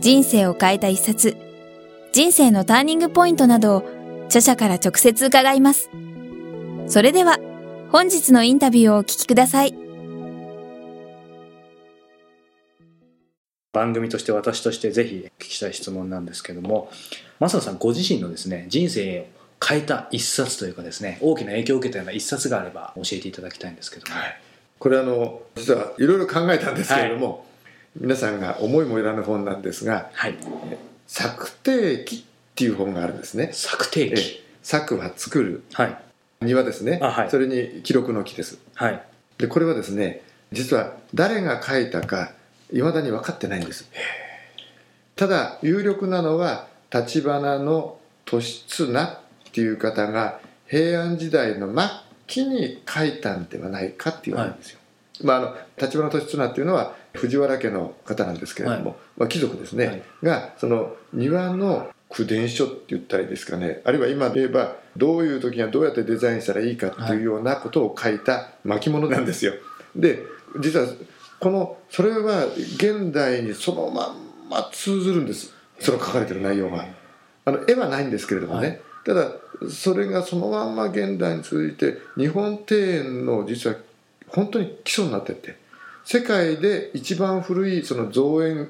人生を変えた一冊、人生のターニングポイントなどを著者から直接伺います。それでは、本日のインタビューをお聞きください。番組として私としてぜひ聞きたい質問なんですけども増野さんご自身のですね人生を変えた一冊というかですね大きな影響を受けたような一冊があれば教えていただきたいんですけども、はい、これあの実はいろいろ考えたんですけれども、はい皆さんが思いもよらぬ本なんですが「はい、作定記」っていう本があるんですね。作定記。作は作る、はい、にはですね、はい、それに記録の記です、はい、でこれはですね実は誰が書いたかいまだに分かってないんです。ただ有力なのは橘の利綱っていう方が平安時代の末期に書いたんではないかって言われるんですよ、まあ、あの立花利綱っていうのは藤原家の方なんですけれども、はい、まあ、貴族ですね、はい、がその庭の口伝書って言ったらいいですかね。あるいは今で言えばどういう時にはどうやってデザインしたらいいかというようなことを書いた巻物なんですよ。で実はこのそれは現代にそのまんま通ずるんです。その書かれてる内容が。あの絵はないんですけれどもね、はい、ただそれがそのまんま現代に続いて日本庭園の実は本当に基礎になってって世界で一番古いその造園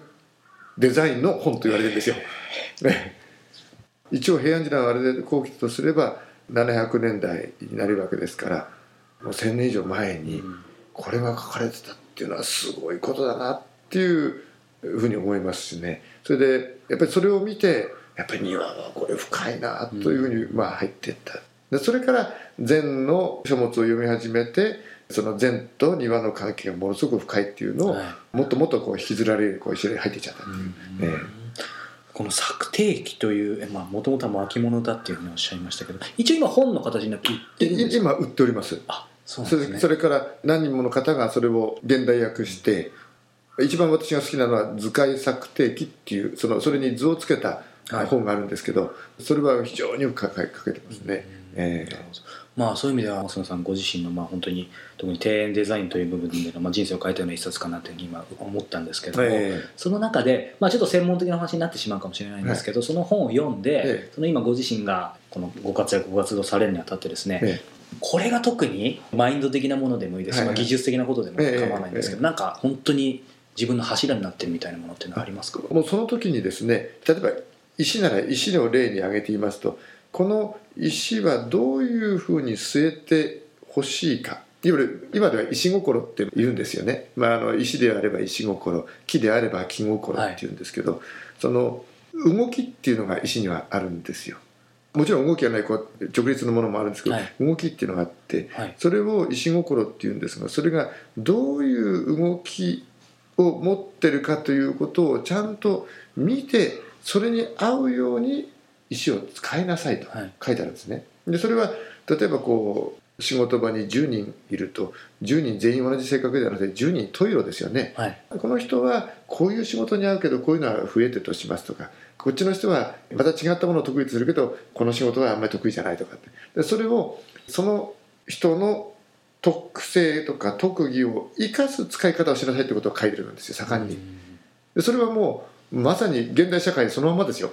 デザインの本と言われるんですよ。一応平安時代のあれで後期とすれば700年代になるわけですからもう1,000年以上前にこれが書かれてたっていうのはすごいことだなっていうふうに思いますしね。それでやっぱりそれを見てやっぱり庭はこれ深いなというふうにまあ入っていった。でそれから禅の書物を読み始めてその禅と庭の関係がものすごく深いっていうのを、もっともっとこう引きずられるこう一緒に入っていっちゃった、うん。えー、この作定期というもともとは巻物だっていうふうにおっしゃいましたけど一応今本の形になって売ってるんですか？今売っております。あそうですね。それから何人もの方がそれを現代訳して、一番私が好きなのは図解作定記っていうそのそれに図をつけた本があるんですけど、はい、それは非常によく書けてますね。えー、まあそういう意味では増野さんご自身のまあ本当に特に庭園デザインという部分での、まあ、人生を変えたような一冊かなというふうに今思ったんですけども、えー、その中で、まあ、ちょっと専門的な話になってしまうかもしれないんですけど、はい、その本を読んで、えー、その今ご自身がこのご活躍ご活動されるにあたってですね、えーこれが特にマインド的なものでもいいです。し、はい、技術的なことでも構わないんですけど、なんか本当に自分の柱になってるみたいなものっていうのはありますか？もうその時にですね例えば石なら石を例に挙げて言いますとこの石はどういうふうに据えてほしいか。今では石心って言うんですよね、まあ、あの石であれば石心木であれば木心っていうんですけど、はい、その動きっていうのが石にはあるんですよ。もちろん動きがないこう直立のものもあるんですけど、はい、動きっていうのがあって、はい、それを石心っていうんですがそれがどういう動きを持ってるかということをちゃんと見てそれに合うように石を使いなさいと書いてあるんですね。でそれは例えばこう仕事場に10人いると10人全員同じ性格ではなくて10人トイロですよね、はい、この人はこういう仕事に合うけどこういうのは増えてとしますとかこっちの人はまた違ったものを得意とするけどこの仕事はあんまり得意じゃないとかって。でそれをその人の特性とか特技を生かす使い方をしなさいってことを書いてるんですよ盛んに。でそれはもうまさに現代社会そのままですよ。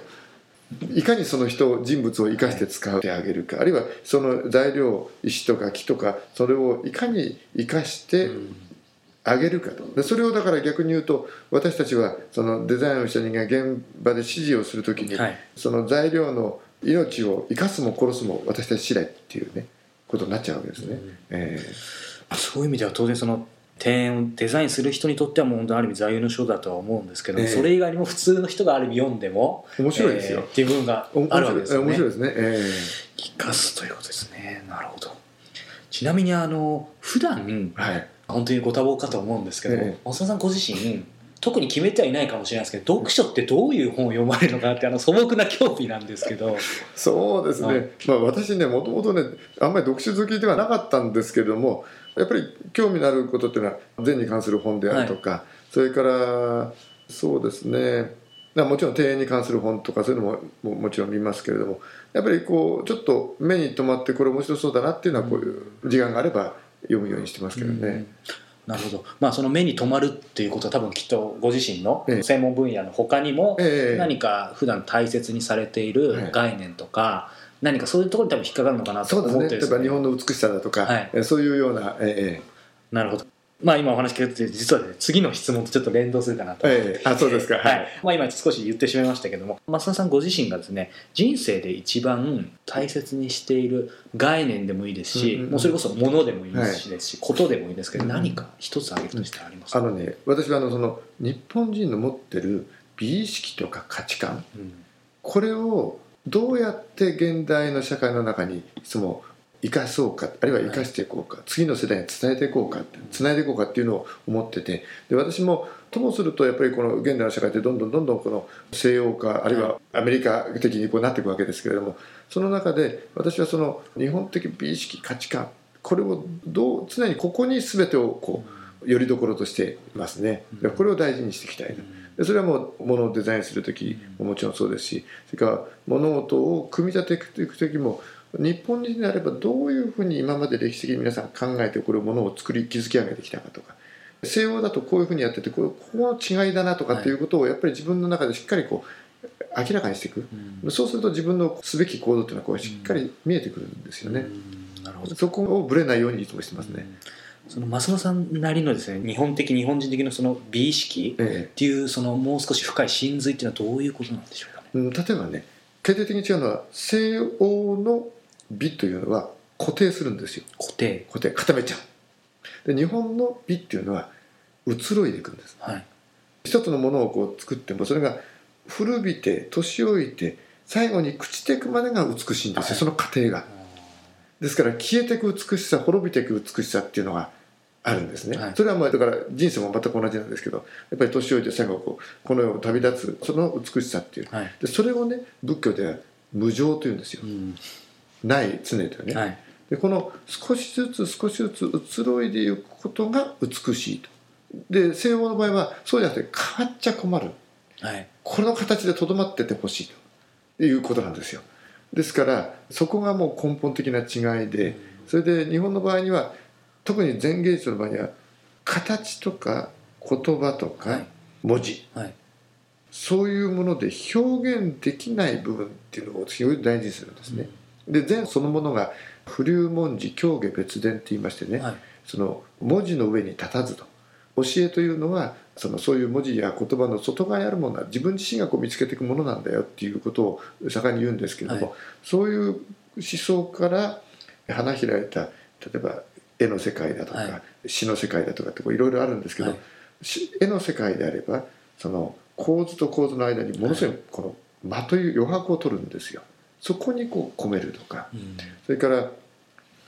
いかにその人人物を生かして使ってあげるか、あるいはその材料石とか木とかそれをいかに生かしてあげるかと。でそれをだから逆に言うと私たちはそのデザインをした人間が現場で指示をする時に、はい、その材料の命を生かすも殺すも私たち次第っていうねことになっちゃうわけですね。うん、えー、そういう意味では当然その庭園をデザインする人にとってはもう本当ある意味座右の書だとは思うんですけど、えー、それ以外にも普通の人がある意味読んでも面白いですよ、えー、っていう部分があるわけですよね。面白いですね、えー、生かすということですね。なるほど。ちなみにあの普段、はい、本当にご多忙かと思うんですけど、えー、さんご自身特に決めてはいないかもしれないですけど読書ってどういう本を読まれるのかなってあの素朴な興味なんですけど。そうですね、はい、まあ、私ねもともとねあんまり読書好きではなかったんですけどもやっぱり興味のあることっていうのは禅に関する本であるとか、はい、それからそうですね。もちろん庭園に関する本とかそういうのももちろん見ますけれどもやっぱりこうちょっと目に留まってこれ面白そうだなっていうのはこういう時間があれば読むようにしてますけどね。うん。なるほど、まあ、その目に留まるっていうことは多分きっとご自身の専門分野の他にも何か普段大切にされている概念とか何かそういうところに多分引っかかるのかなと思ってそうですね。例えば日本の美しさだとか、はい、そういうような、ええ、なるほど。まあ今お話聞いて実は、ね、次の質問とちょっと連動するかなと思って、ええ、あそうですか、はい、まあ、今少し言ってしまいましたけども増田さんご自身がですね人生で一番大切にしている概念でもいいですし、うんうん、もうそれこそものでもいいですし、はい、ことでもいいですけど、何か一つ挙げるとしてありますか、あのね私はあのその日本人の持ってる美意識とか価値観、うん、これをどうやって現代の社会の中にいつも生かそうかあるいは生かしていこうか、はい、次の世代に伝えていこうかつないでいこうかっていうのを思っててで私もともするとやっぱりこの現代の社会ってどんどんどんどんこの西洋化あるいはアメリカ的にこうなっていくわけですけれどもその中で私はその日本的美意識価値観これをどう常にここに全てをこうよりどころとしていますね。これを大事にしていきたいでそれはもう物をデザインする時ももちろんそうですしそれから物事を組み立てていく時も日本人であればどういうふうに今まで歴史的に皆さん考えてこれものを作り築き上げてきたかとか西洋だとこういうふうにやっててここの違いだなとかっていうことをやっぱり自分の中でしっかりこう明らかにしていく、うん、そうすると自分のすべき行動っていうのはこうしっかり見えてくるんですよね、なるほど。そこをぶれないようにいつもしてますね、その増野さんなりのですね日本的日本人的なその美意識っていうそのもう少し深い真髄っていうのはどういうことなんでしょうかね、うん、例えばね決定的に違うのは西洋の美というのは固定するんですよ。固定。固定。固めちゃう。で日本の美っていうのは移ろいでいくんです、はい、一つのものをこう作ってもそれが古びて年老いて最後に朽ちていくまでが美しいんですよ、はい、その過程が。ですから消えていく美しさ滅びていく美しさっていうのがあるんですね、はい、それはまあだから人生も全く同じなんですけどやっぱり年老いて最後こうこの世を旅立つその美しさっていう、はい、でそれをね仏教では無常というんですよ、うん。ない常というね、はい、でこの少しずつ少しずつ移ろいでいくことが美しいと。で西洋の場合はそうじゃなくて変わっちゃ困る、はい、この形でとどまっててほしいと。いうことなんですよ。ですからそこがもう根本的な違いでそれで日本の場合には特に前芸術の場合には形とか言葉とか文字、はい。はい、そういうもので表現できない部分っていうのを非常に大事にするんですね。うん。で禅そのものが不流文字教下別伝って言いましてね、はい、その文字の上に立たずと。教えというのはそのそういう文字や言葉の外側にあるものは自分自身がこう見つけていくものなんだよっていうことを盛んに言うんですけども、はい、そういう思想から花開いた例えば絵の世界だとか、はい、詩の世界だとかっていろいろあるんですけど、絵の世界であればその構図と構図の間にものすごいこの間という余白を取るんですよ。そこにこう込めるとか、うん、それから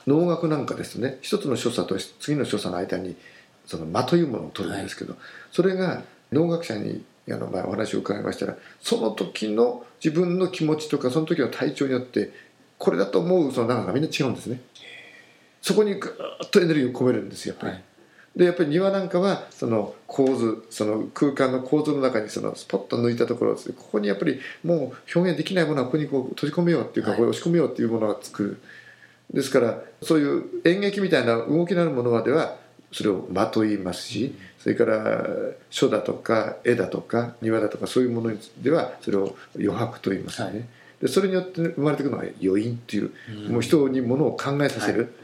能楽なんかですとね一つの所作と次の所作の間にその間というものを取るんですけど、はい、それが能楽者にあの前お話を伺いましたらその時の自分の気持ちとかその時の体調によってこれだと思うその長がみんな違うんですね。そこにぐっとエネルギーを込めるんですよやっぱり。はい。でやっぱり庭なんかはその構図その空間の構図の中にそのスポッと抜いたところここにやっぱりもう表現できないものはここにこう閉じ込めようっていうか、これ押し込めようっていうものが作るですからそういう演劇みたいな動きのあるものまではそれを間と言いますしそれから書だとか絵だとか庭だとかそういうものではそれを余白と言いますよね。はい。でそれによって生まれてくるのは余韻っていう、うん、もう人にものを考えさせる、はい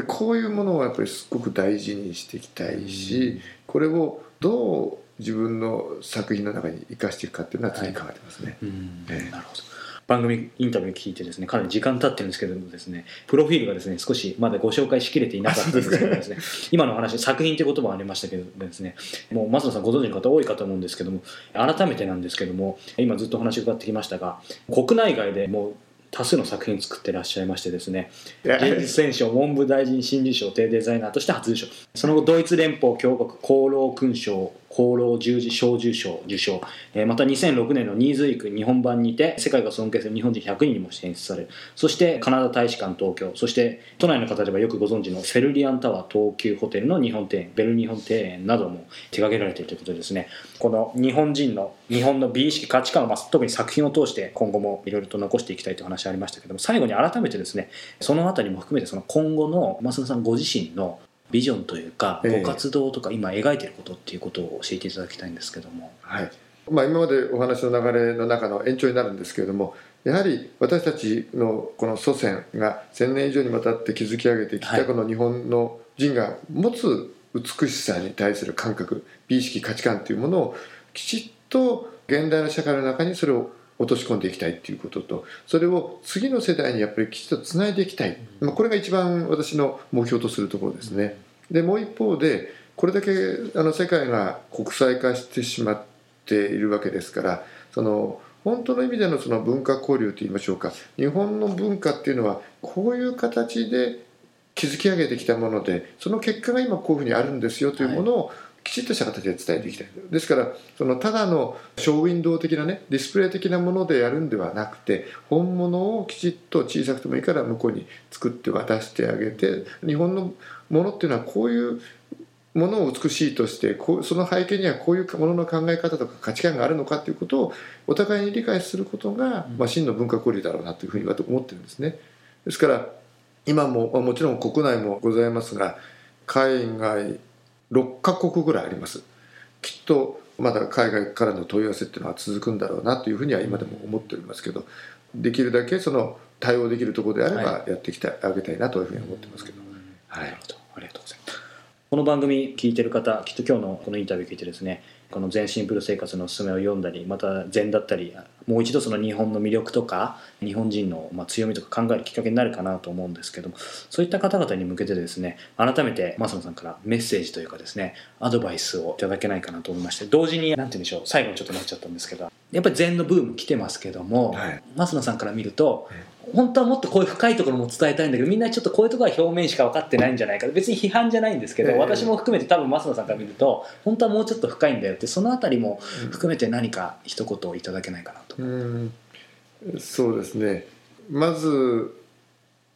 でこういうものをやっぱりすごく大事にしていきたいし、これをどう自分の作品の中に生かしていくかっていうのは常に考えてますね。はいえー、なるほど。番組インタビュー聞いてですねかなり時間経ってるんですけどもですねプロフィールがですね少しまだご紹介しきれていなかったんですけどですね 今の話作品という言葉がありましたけどですね。もう松野さんご存知の方多いかと思うんですけども改めてなんですけども今ずっとお話伺ってきましたが国内外でもう多数の作品作ってらっしゃいましてですね芸術選奨文部大臣新人賞定デザイナーとして初受賞。その後ドイツ連邦共和国功労勲章功労十字小綬賞受賞、えー、また2006年のニーズウィーク日本版にて世界が尊敬する日本人100人にも選出されそしてカナダ大使館東京。そして都内の方ではよくご存知のセルリアンタワー東急ホテルの日本庭園ベル日本庭園なども手掛けられているということでですね。この日本人の日本の美意識価値観を、まあ、特に作品を通して今後もいろいろと残していきたいという話ありましたけども最後に改めてですねその辺りも含めてその今後の増野さんご自身のビジョンというか、ご活動とか今描いていることっていうことを教えていただきたいんですけども。はい。まあ、今までお話の流れの中の延長になるんですけれどもやはり私たちのこの祖先が1,000年以上にわたって築き上げてきたこの日本の人が持つ美しさに対する感覚美意識価値観というものをきちっと現代の社会の中にそれを落とし込んでいきたいっていうこととそれを次の世代にやっぱりきちっとつないでいきたい、まあ、これが一番私の目標とするところですね。でもう一方でこれだけあの世界が国際化してしまっているわけですからその本当の意味でのその文化交流といいましょうか。日本の文化っていうのはこういう形で築き上げてきたものでその結果が今こういうふうにあるんですよというものをきちっとした形で伝えていきたいですからそのただのショーウィンドウ的なねディスプレイ的なものでやるんではなくて本物をきちっと小さくてもいいから向こうに作って渡してあげて日本のものっていうのはこういうものを美しいとしてこうその背景にはこういうものの考え方とか価値観があるのかということをお互いに理解することが、まあ、真の文化交流だろうなというふうに思ってるんですね。ですから今ももちろん国内もございますが海外6カ国ぐらいあります。きっとまだ海外からの問い合わせっていうのは続くんだろうなというふうには今でも思っておりますけどできるだけその対応できるところであればやってきてあげたいなというふうに思ってますけど、はい、なるほど。ありがとうございます。この番組聞いてる方きっと今日のこのインタビュー聞いてですねこの全シンプル生活のおすすめを読んだりまた禅だったりもう一度その日本の魅力とか日本人のま強みとか考えるきっかけになるかなと思うんですけどもそういった方々に向けてですね改めて増野さんからメッセージというかですねアドバイスをいただけないかなと思いまして同時に何て言うんでしょう最後にちょっとなっちゃったんですけどやっぱり禅のブーム来てますけども、はい、増野さんから見ると、本当はもっとこういう深いところも伝えたいんだけどみんなちょっとこういうところは表面しか分かってないんじゃないか。別に批判じゃないんですけど、えー、私も含めて多分増野さんから見ると本当はもうちょっと深いんだよってその辺りも含めて何か一言いただけないかなと、うん、そうですね。まず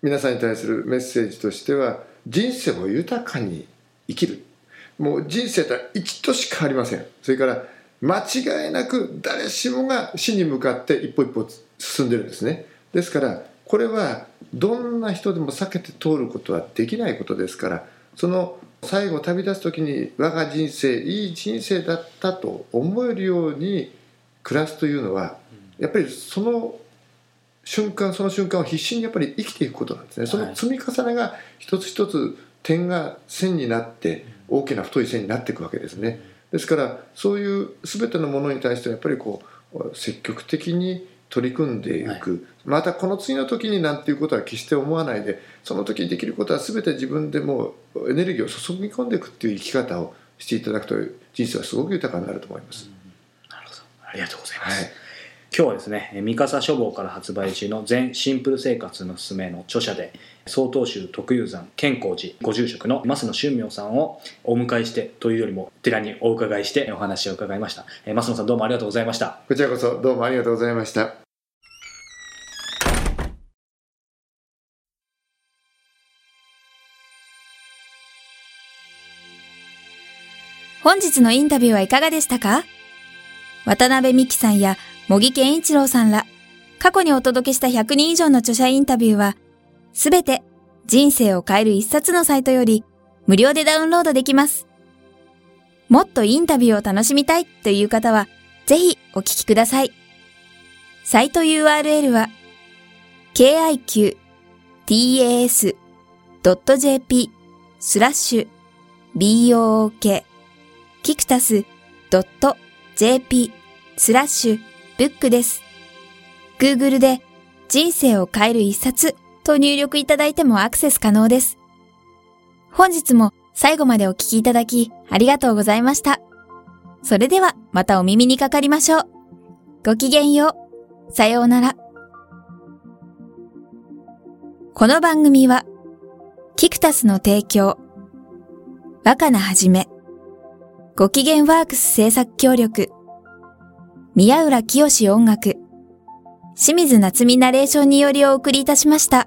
皆さんに対するメッセージとしては人生を豊かに生きる。もう人生って一としかありません。それから間違いなく誰しもが死に向かって一歩一歩進んでるんですねですからこれはどんな人でも避けて通ることはできないことですからその最後旅立つ時に我が人生いい人生だったと思えるように暮らすというのはやっぱりその瞬間その瞬間を必死にやっぱり生きていくことなんですね。その積み重ねが一つ一つ点が線になって大きな太い線になっていくわけですね。ですからそういう全てのものに対してやっぱりこう積極的に取り組んでいく、はい、またこの次の時になんていうことは決して思わないでその時にできることは全て自分でもうエネルギーを注ぎ込んでいくっていう生き方をしていただくと人生はすごく豊かになると思います。なるほど。ありがとうございます、はい。今日はですね三笠書房から発売中の全シンプル生活のすすめの著者で曹洞宗徳雄山健光寺ご住職の増野俊明さんをお迎えしてというよりも寺にお伺いしてお話を伺いました。増野さんどうもありがとうございました。こちらこそどうもありがとうございました本日のインタビューはいかがでしたか？渡辺美希さんや茂木健一郎さんら、過去にお届けした100人以上の著者インタビューは、すべて人生を変える一冊のサイトより無料でダウンロードできます。もっとインタビューを楽しみたいという方は、ぜひお聞きください。サイト URL は、kiqtas.jp スラッシュ book キクタス .jp スラッシュブックです。Google で人生を変える一冊と入力いただいてもアクセス可能です。本日も最後までお聞きいただきありがとうございました。それではまたお耳にかかりましょう。ごきげんよう。さようなら。この番組は、キクタスの提供、若菜はじめ、ご機嫌ワークス制作協力、宮浦清志音楽、清水夏美ナレーションによりお送りいたしました。